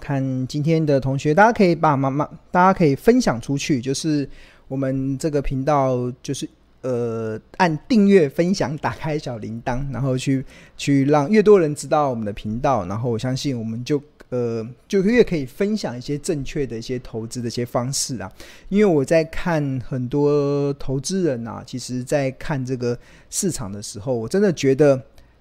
看今天的同学，大家可以把妈妈，大家可以分享出去，就是我们这个频道，就是呃按订阅、分享、打开小铃铛，然后去去让越多人知道我们的频道，然后我相信我们就呃就越可以分享一些正确的一些投资的一些方式啊。因为我在看很多投资人啊，其实在看这个市场的时候，我真的觉得。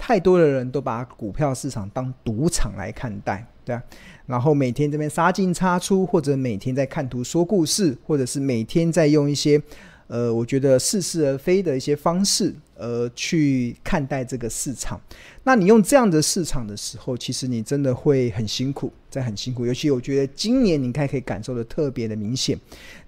太多的人都把股票市场当赌场来看待，对啊，然后每天这边杀进杀出，或者每天在看图说故事，或者是每天在用一些呃，我觉得似是而非的一些方式，呃，去看待这个市场。那你用这样的市场的时候，其实你真的会很辛苦，在很辛苦。尤其我觉得今年你应该可以感受的特别的明显，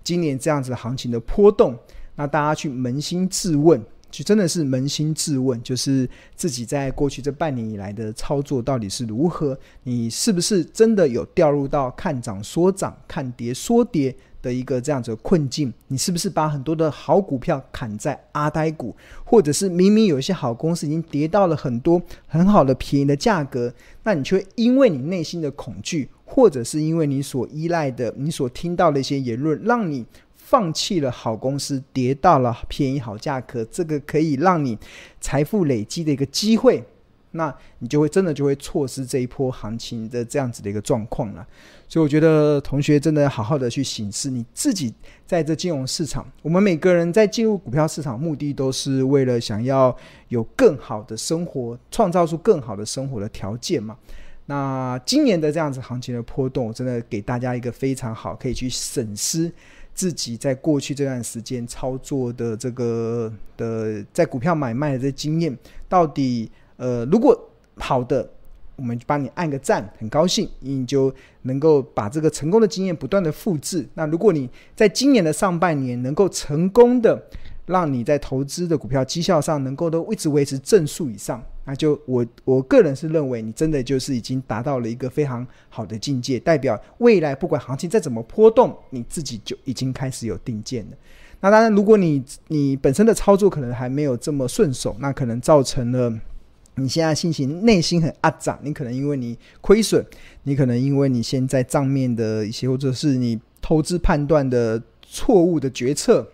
今年这样子的行情的波动，那大家去扪心自问。就真的是扪心自问，就是自己在过去这半年以来的操作到底是如何？你是不是真的有掉入到看涨说涨、看跌说跌的一个这样子的困境？你是不是把很多的好股票砍在阿呆股，或者是明明有一些好公司已经跌到了很多很好的便宜的价格，那你却因为你内心的恐惧，或者是因为你所依赖的、你所听到的一些言论，让你。放弃了好公司，跌到了便宜好价格，这个可以让你财富累积的一个机会，那你就会真的就会错失这一波行情的这样子的一个状况了。所以我觉得同学真的好好的去审视你自己在这金融市场。我们每个人在进入股票市场，目的都是为了想要有更好的生活，创造出更好的生活的条件嘛。那今年的这样子行情的波动，真的给大家一个非常好可以去审视。自己在过去这段时间操作的这个的在股票买卖的这经验，到底呃，如果好的，我们就帮你按个赞，很高兴，你就能够把这个成功的经验不断的复制。那如果你在今年的上半年能够成功的，让你在投资的股票绩效上能够都一直维持正数以上，那就我我个人是认为你真的就是已经达到了一个非常好的境界，代表未来不管行情再怎么波动，你自己就已经开始有定见了。那当然，如果你你本身的操作可能还没有这么顺手，那可能造成了你现在心情内心很阿杂，你可能因为你亏损，你可能因为你现在账面的一些或者是你投资判断的错误的决策。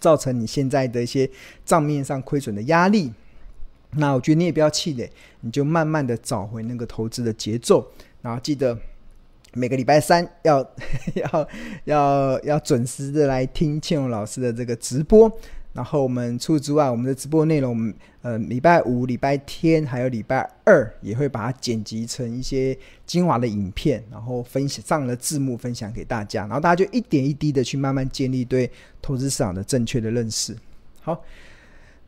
造成你现在的一些账面上亏损的压力，那我觉得你也不要气馁，你就慢慢的找回那个投资的节奏，然后记得每个礼拜三 要要要要准时的来听倩蓉老师的这个直播。然后我们除此之外，我们的直播内容，呃礼拜五、礼拜天还有礼拜二也会把它剪辑成一些精华的影片，然后分享上了字幕分享给大家，然后大家就一点一滴的去慢慢建立对投资市场的正确的认识。好，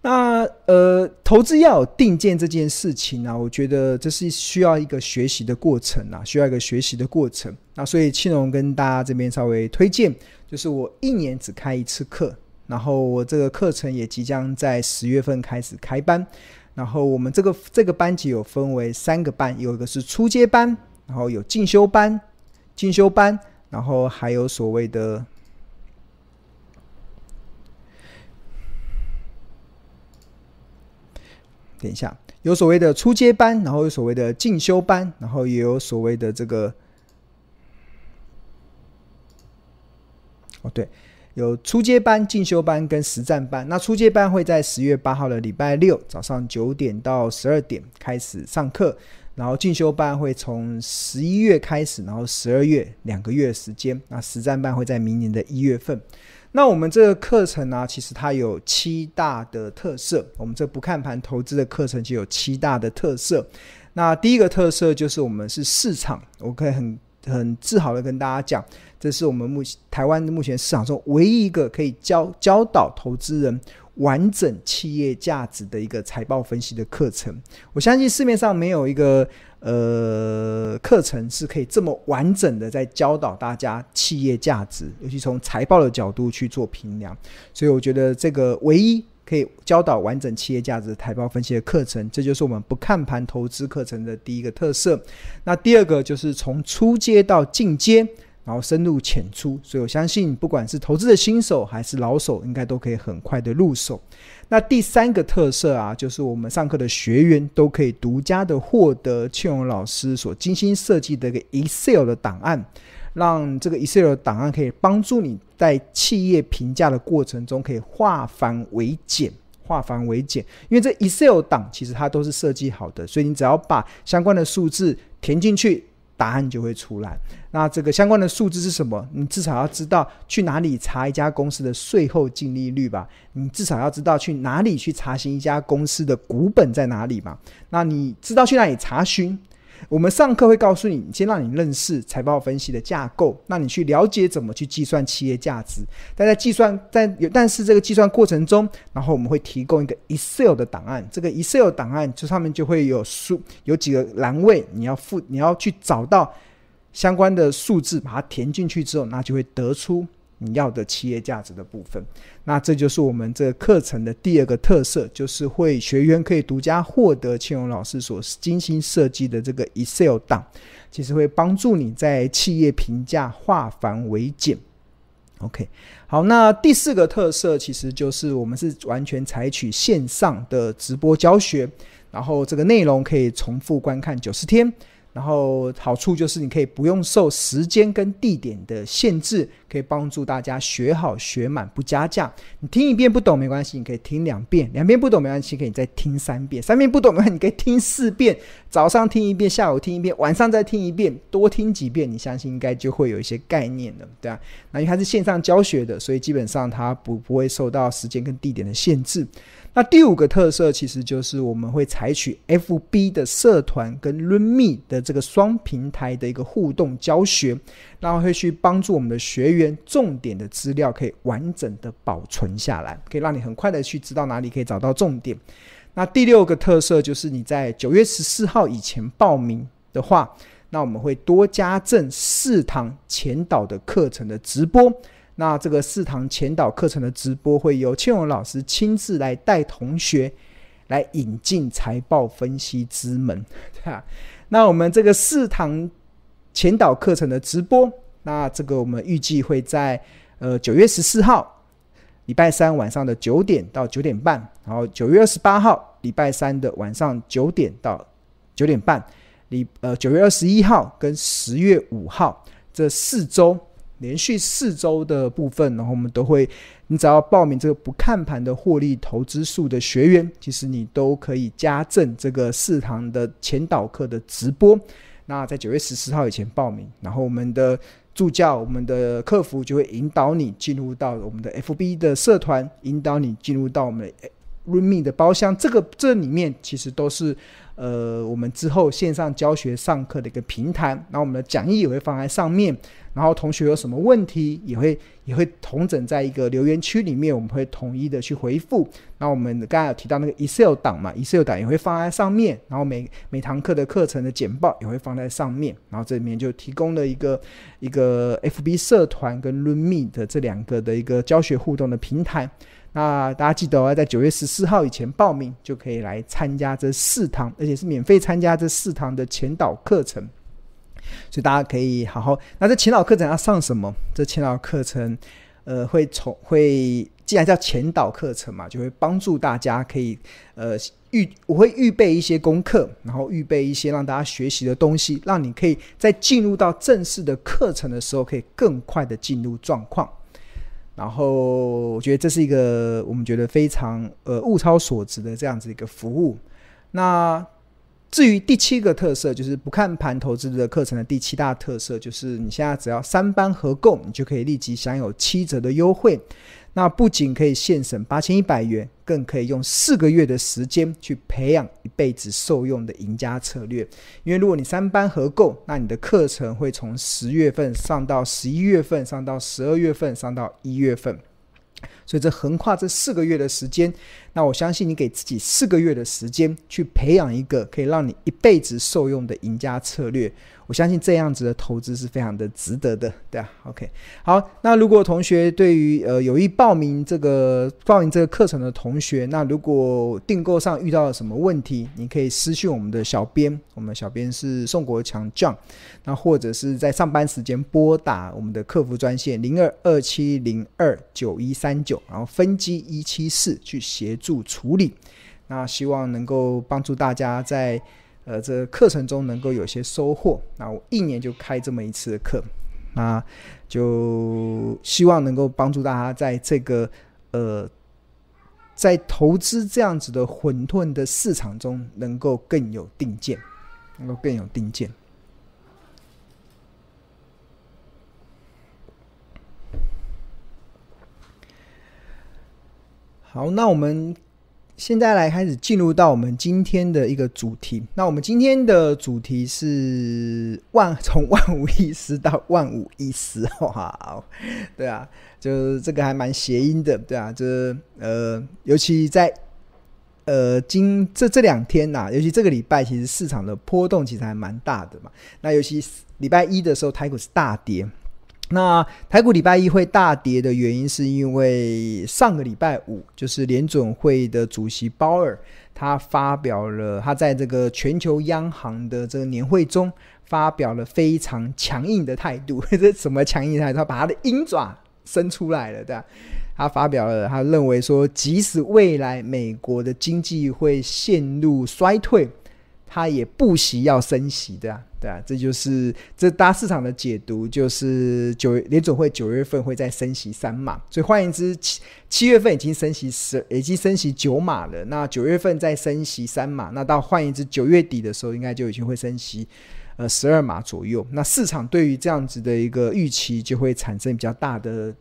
那呃投资要有定见这件事情呢、啊，我觉得这是需要一个学习的过程啊，需要一个学习的过程。那所以青龙跟大家这边稍微推荐，就是我一年只开一次课。然后我这个课程也即将在十月份开始开班，然后我们这个这个班级有分为三个班，有一个是初阶班，然后有进修班，进修班，然后还有所谓的，等一下，有所谓的初阶班，然后有所谓的进修班，然后也有所谓的这个，哦对。有初阶班、进修班跟实战班。那初阶班会在十月八号的礼拜六早上九点到十二点开始上课，然后进修班会从十一月开始，然后十二月两个月时间。那实战班会在明年的一月份。那我们这个课程呢、其实它有七大的特色。我们这不看盘投资的课程就有七大的特色。那第一个特色就是我们是市场，我可以很很自豪的跟大家讲。这是我们目前台湾目前市场中唯一一个可以教教导投资人完整企业价值的一个财报分析的课程。我相信市面上没有一个呃课程是可以这么完整的在教导大家企业价值，尤其从财报的角度去做评量。所以我觉得这个唯一可以教导完整企业价值财报分析的课程，这就是我们不看盘投资课程的第一个特色。那第二个就是从初阶到进阶。然后深入浅出，所以我相信，不管是投资的新手还是老手，应该都可以很快的入手。那第三个特色啊，就是我们上课的学员都可以独家的获得庆荣老师所精心设计的一个 Excel 的档案，让这个 Excel 的档案可以帮助你在企业评价的过程中可以化繁为简。化繁为简，因为这 Excel 档其实它都是设计好的，所以你只要把相关的数字填进去，答案就会出来。那这个相关的数字是什么？你至少要知道去哪里查一家公司的税后净利率吧。你至少要知道去哪里去查询一家公司的股本在哪里嘛。那你知道去哪里查询？我们上课会告诉你，先让你认识财报分析的架构，让你去了解怎么去计算企业价值。但在计算，在有但是这个计算过程中，然后我们会提供一个 Excel 的档案。这个 Excel 档案这上面就会有数，有几个栏位，你要付，你要去找到相关的数字，把它填进去之后，那就会得出。你要的企业价值的部分，那这就是我们这个课程的第二个特色，就是会学员可以独家获得庆荣老师所精心设计的这个 Excel 档，其实会帮助你在企业评价化繁为简。OK，好，那第四个特色其实就是我们是完全采取线上的直播教学，然后这个内容可以重复观看九十天。然后好处就是你可以不用受时间跟地点的限制，可以帮助大家学好学满不加价。你听一遍不懂没关系，你可以听两遍，两遍不懂没关系，可以再听三遍，三遍不懂没关系，你可以听四遍。早上听一遍，下午听一遍，晚上再听一遍，多听几遍，你相信应该就会有一些概念了，对啊，那因为它是线上教学的，所以基本上它不不会受到时间跟地点的限制。那第五个特色其实就是我们会采取 FB 的社团跟 LearnMe 的这个双平台的一个互动教学，然后会去帮助我们的学员重点的资料可以完整的保存下来，可以让你很快的去知道哪里可以找到重点。那第六个特色就是你在九月十四号以前报名的话，那我们会多加赠四堂前导的课程的直播。那这个四堂前导课程的直播会由庆荣老师亲自来带同学来引进财报分析之门，对吧？那我们这个四堂前导课程的直播，那这个我们预计会在呃九月十四号礼拜三晚上的九点到九点半，然后九月二十八号礼拜三的晚上九点到九点半，礼呃九月二十一号跟十月五号这四周。连续四周的部分，然后我们都会，你只要报名这个不看盘的获利投资术的学员，其实你都可以加赠这个四堂的前导课的直播。那在九月十四号以前报名，然后我们的助教、我们的客服就会引导你进入到我们的 FB 的社团，引导你进入到我们的 ReadMe 的包厢。这个这里面其实都是。呃，我们之后线上教学上课的一个平台，那我们的讲义也会放在上面，然后同学有什么问题也会也会同整在一个留言区里面，我们会统一的去回复。那我们刚才有提到那个 Excel 档嘛，Excel 档也会放在上面，然后每每堂课的课程的简报也会放在上面，然后这里面就提供了一个一个 FB 社团跟 Room Me 的这两个的一个教学互动的平台。那大家记得哦，在九月十四号以前报名，就可以来参加这四堂，而且是免费参加这四堂的前导课程。所以大家可以好好。那这前导课程要上什么？这前导课程，呃，会从会既然叫前导课程嘛，就会帮助大家可以呃预我会预备一些功课，然后预备一些让大家学习的东西，让你可以在进入到正式的课程的时候，可以更快的进入状况。然后我觉得这是一个我们觉得非常呃物超所值的这样子一个服务。那至于第七个特色，就是不看盘投资的课程的第七大特色，就是你现在只要三班合购，你就可以立即享有七折的优惠。那不仅可以现省八千一百元，更可以用四个月的时间去培养一辈子受用的赢家策略。因为如果你三班合购，那你的课程会从十月份上到十一月份，上到十二月份，上到一月份。所以这横跨这四个月的时间，那我相信你给自己四个月的时间去培养一个可以让你一辈子受用的赢家策略。我相信这样子的投资是非常的值得的，对啊，OK，好，那如果同学对于呃有意报名这个报名这个课程的同学，那如果订购上遇到了什么问题，你可以私信我们的小编，我们小编是宋国强 John，那或者是在上班时间拨打我们的客服专线零二二七零二九一三九，然后分机一七四去协助处理，那希望能够帮助大家在。呃，这课程中能够有些收获，那我一年就开这么一次课，那就希望能够帮助大家在这个呃，在投资这样子的混沌的市场中，能够更有定见，能够更有定见。好，那我们。现在来开始进入到我们今天的一个主题。那我们今天的主题是万 从万无一失到万无一失，哇，对啊，就这个还蛮谐音的，对啊，就是呃，尤其在呃今这这两天呐、尤其这个礼拜，其实市场的波动其实还蛮大的嘛。那尤其礼拜一的时候，台股是大跌。那台股礼拜一会大跌的原因，是因为上个礼拜五，就是联准会的主席鲍尔，他发表了他在这个全球央行的这个年会中，发表了非常强硬的态度。这什么强硬态度？他把他的鹰爪伸出来了，对吧？他发表了，他认为说，即使未来美国的经济会陷入衰退。他也不惜要升息，的啊，对啊，这就是这大市场的解读，就是九联总会九月份会再升息三码，所以换言之，七七月份已经升息十，已经升息九码了，那九月份再升息三码，那到换言之，九月底的时候应该就已经会升息呃十二码左右，那市场对于这样子的一个预期就会产生比较大的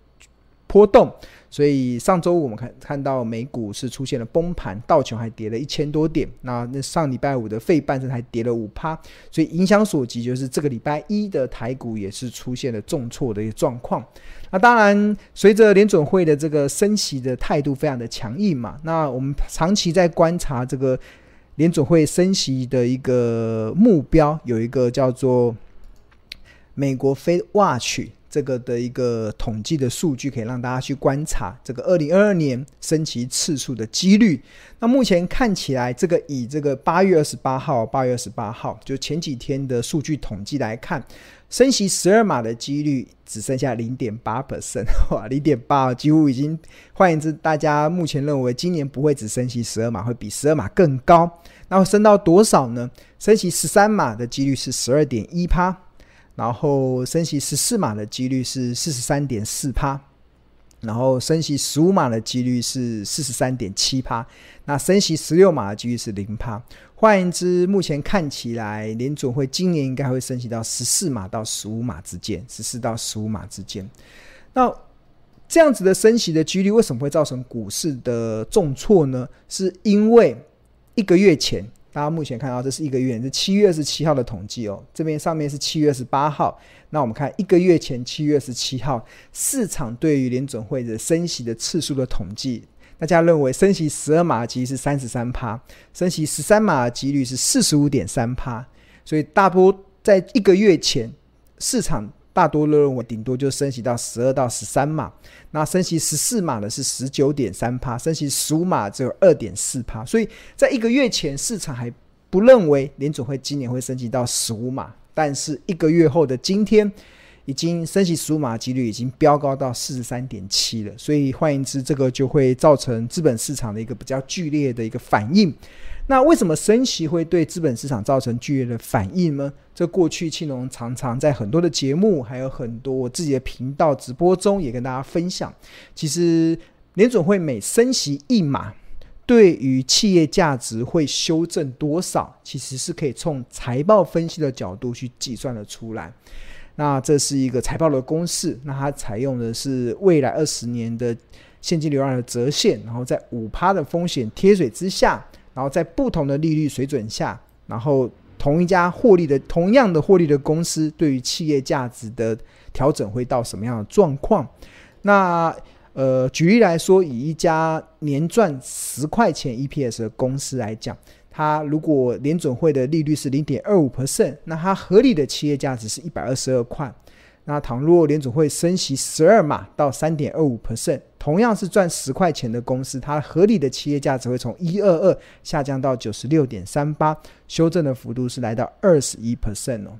波动。所以上周五我们看看到美股是出现了崩盘，道琼还跌了一千多点。那那上礼拜五的费半还跌了五趴，所以影响所及就是这个礼拜一的台股也是出现了重挫的一个状况。那当然，随着联准会的这个升息的态度非常的强硬嘛，那我们长期在观察这个联准会升息的一个目标，有一个叫做美国非 Watch。这个的一个统计的数据可以让大家去观察这个二零二二年升旗次数的几率。那目前看起来，这个以这个八月二十八号，八月二十八号就前几天的数据统计来看，升旗十二码的几率只剩下零点八 percent，哇，零点八几乎已经，换言之，大家目前认为今年不会只升旗十二码，会比十二码更高。那会升到多少呢？升旗十三码的几率是十二点一趴。然后升息十四码的几率是四十三点四趴，然后升息十五码的几率是四十三点七趴，那升息十六码的几率是零趴。换言之，目前看起来联准会今年应该会升息到十四码到十五码之间，十四到十五码之间。那这样子的升息的几率为什么会造成股市的重挫呢？是因为一个月前。大家目前看到这是一个月，是七月二十七号的统计哦。这边上面是七月二十八号。那我们看一个月前七月二十七号，市场对于联准会的升息的次数的统计，大家认为升息十二码几率是三十三趴，升息十三码的几率是四十五点三趴。所以大多在一个月前，市场。大多都认为顶多就升息到十二到十三码，那升息十四码的是十九点三趴，升息十五码只有二点四趴，所以在一个月前市场还不认为联总会今年会升息到十五码，但是一个月后的今天，已经升息十五码几率已经飙高到四十三点七了，所以换言之，这个就会造成资本市场的一个比较剧烈的一个反应。那为什么升息会对资本市场造成剧烈的反应呢？这过去庆隆常常在很多的节目，还有很多我自己的频道直播中也跟大家分享。其实联总会每升息一码，对于企业价值会修正多少，其实是可以从财报分析的角度去计算得出来。那这是一个财报的公式，那它采用的是未来二十年的现金流量的折现，然后在五趴的风险贴水之下。然后在不同的利率水准下，然后同一家获利的同样的获利的公司，对于企业价值的调整会到什么样的状况？那呃，举例来说，以一家年赚十块钱 EPS 的公司来讲，它如果联准会的利率是零点二五 percent，那它合理的企业价值是一百二十二块。那倘若联准会升息十二码到三点二五 percent，同样是赚十块钱的公司，它合理的企业价值会从一二二下降到九十六点三八，修正的幅度是来到二十一 percent 哦。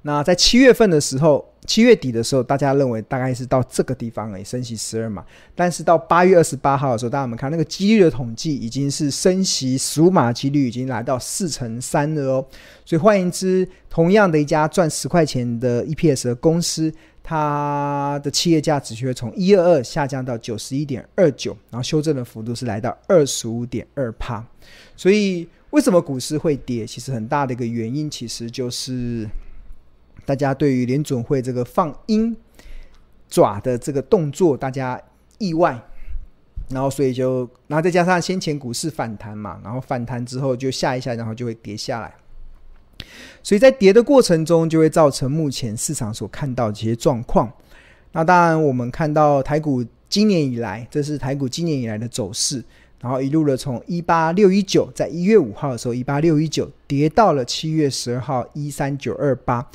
那在七月份的时候，七月底的时候，大家认为大概是到这个地方诶，升息十二码。但是到八月二十八号的时候，大家我们看那个几率的统计，已经是升息十五码几率已经来到四成三了哦。所以换言之，同样的一家赚十块钱的 EPS 的公司，它的企业价值却会从一二二下降到九十一点二九，然后修正的幅度是来到二十五点二趴。所以为什么股市会跌？其实很大的一个原因，其实就是。大家对于联准会这个放鹰爪的这个动作，大家意外，然后所以就，然后再加上先前股市反弹嘛，然后反弹之后就下一下，然后就会跌下来，所以在跌的过程中，就会造成目前市场所看到的这些状况。那当然，我们看到台股今年以来，这是台股今年以来的走势，然后一路的从一八六一九，在一月五号的时候一八六一九跌到了七月十二号一三九二八。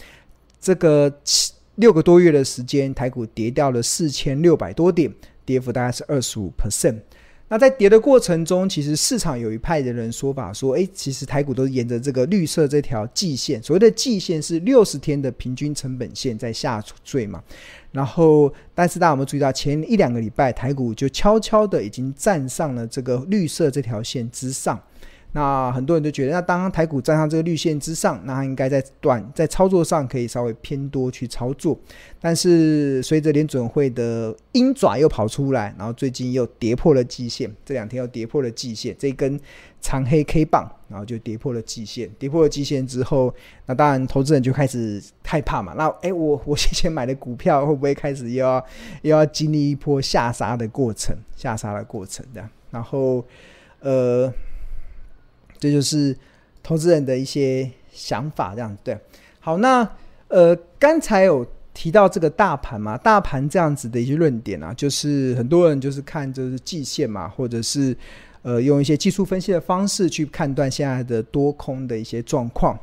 这个七六个多月的时间，台股跌掉了四千六百多点，跌幅大概是二十五 percent。那在跌的过程中，其实市场有一派的人说法说，诶，其实台股都沿着这个绿色这条季线，所谓的季线是六十天的平均成本线在下坠嘛。然后，但是大家有没有注意到，前一两个礼拜台股就悄悄的已经站上了这个绿色这条线之上。那很多人都觉得，那当台股站上这个绿线之上，那它应该在短在操作上可以稍微偏多去操作。但是随着联准会的鹰爪又跑出来，然后最近又跌破了季线，这两天又跌破了季线，这根长黑 K 棒，然后就跌破了季线。跌破了季线之后，那当然投资人就开始害怕嘛。那诶，我我先前买的股票会不会开始又要又要经历一波下杀的过程？下杀的过程这样，然后呃。这就是投资人的一些想法，这样子对。好，那呃，刚才有提到这个大盘嘛，大盘这样子的一些论点啊，就是很多人就是看就是季线嘛，或者是呃用一些技术分析的方式去判断现在的多空的一些状况。